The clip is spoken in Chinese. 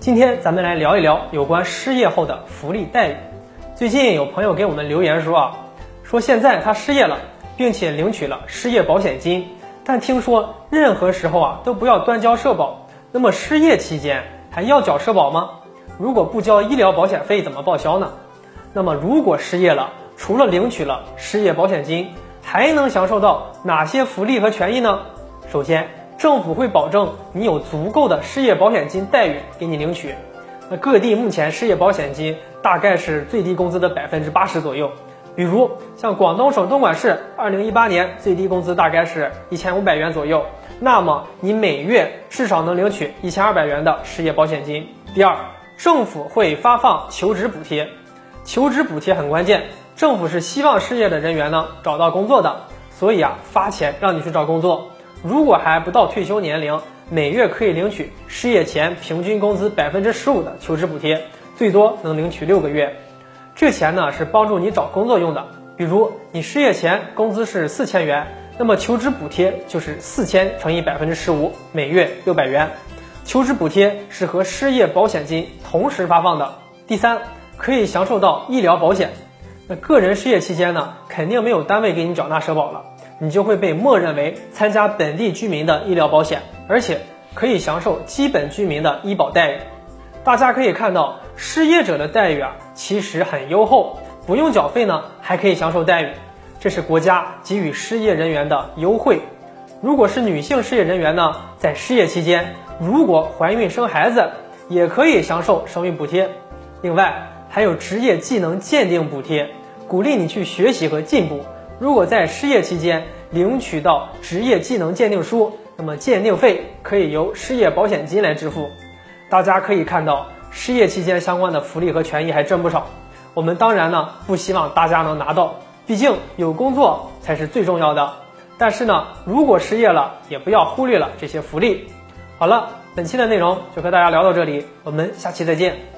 今天咱们来聊一聊有关失业后的福利待遇。最近有朋友给我们留言说啊，说现在他失业了，并且领取了失业保险金，但听说任何时候啊都不要端交社保。那么失业期间还要缴社保吗？如果不交医疗保险费怎么报销呢？那么如果失业了，除了领取了失业保险金，还能享受到哪些福利和权益呢？首先，政府会保证你有足够的失业保险金待遇给你领取。那各地目前失业保险金大概是最低工资的百分之八十左右。比如像广东省东莞市，二零一八年最低工资大概是一千五百元左右，那么你每月至少能领取一千二百元的失业保险金。第二，政府会发放求职补贴，求职补贴很关键，政府是希望失业的人员呢找到工作的，所以啊发钱让你去找工作。如果还不到退休年龄，每月可以领取失业前平均工资百分之十五的求职补贴，最多能领取六个月。这钱呢是帮助你找工作用的。比如你失业前工资是四千元，那么求职补贴就是四千乘以百分之十五，每月六百元。求职补贴是和失业保险金同时发放的。第三，可以享受到医疗保险。那个人失业期间呢，肯定没有单位给你缴纳社保了。你就会被默认为参加本地居民的医疗保险，而且可以享受基本居民的医保待遇。大家可以看到，失业者的待遇啊，其实很优厚，不用缴费呢，还可以享受待遇，这是国家给予失业人员的优惠。如果是女性失业人员呢，在失业期间，如果怀孕生孩子，也可以享受生育补贴。另外，还有职业技能鉴定补贴，鼓励你去学习和进步。如果在失业期间领取到职业技能鉴定书，那么鉴定费可以由失业保险金来支付。大家可以看到，失业期间相关的福利和权益还真不少。我们当然呢不希望大家能拿到，毕竟有工作才是最重要的。但是呢，如果失业了，也不要忽略了这些福利。好了，本期的内容就和大家聊到这里，我们下期再见。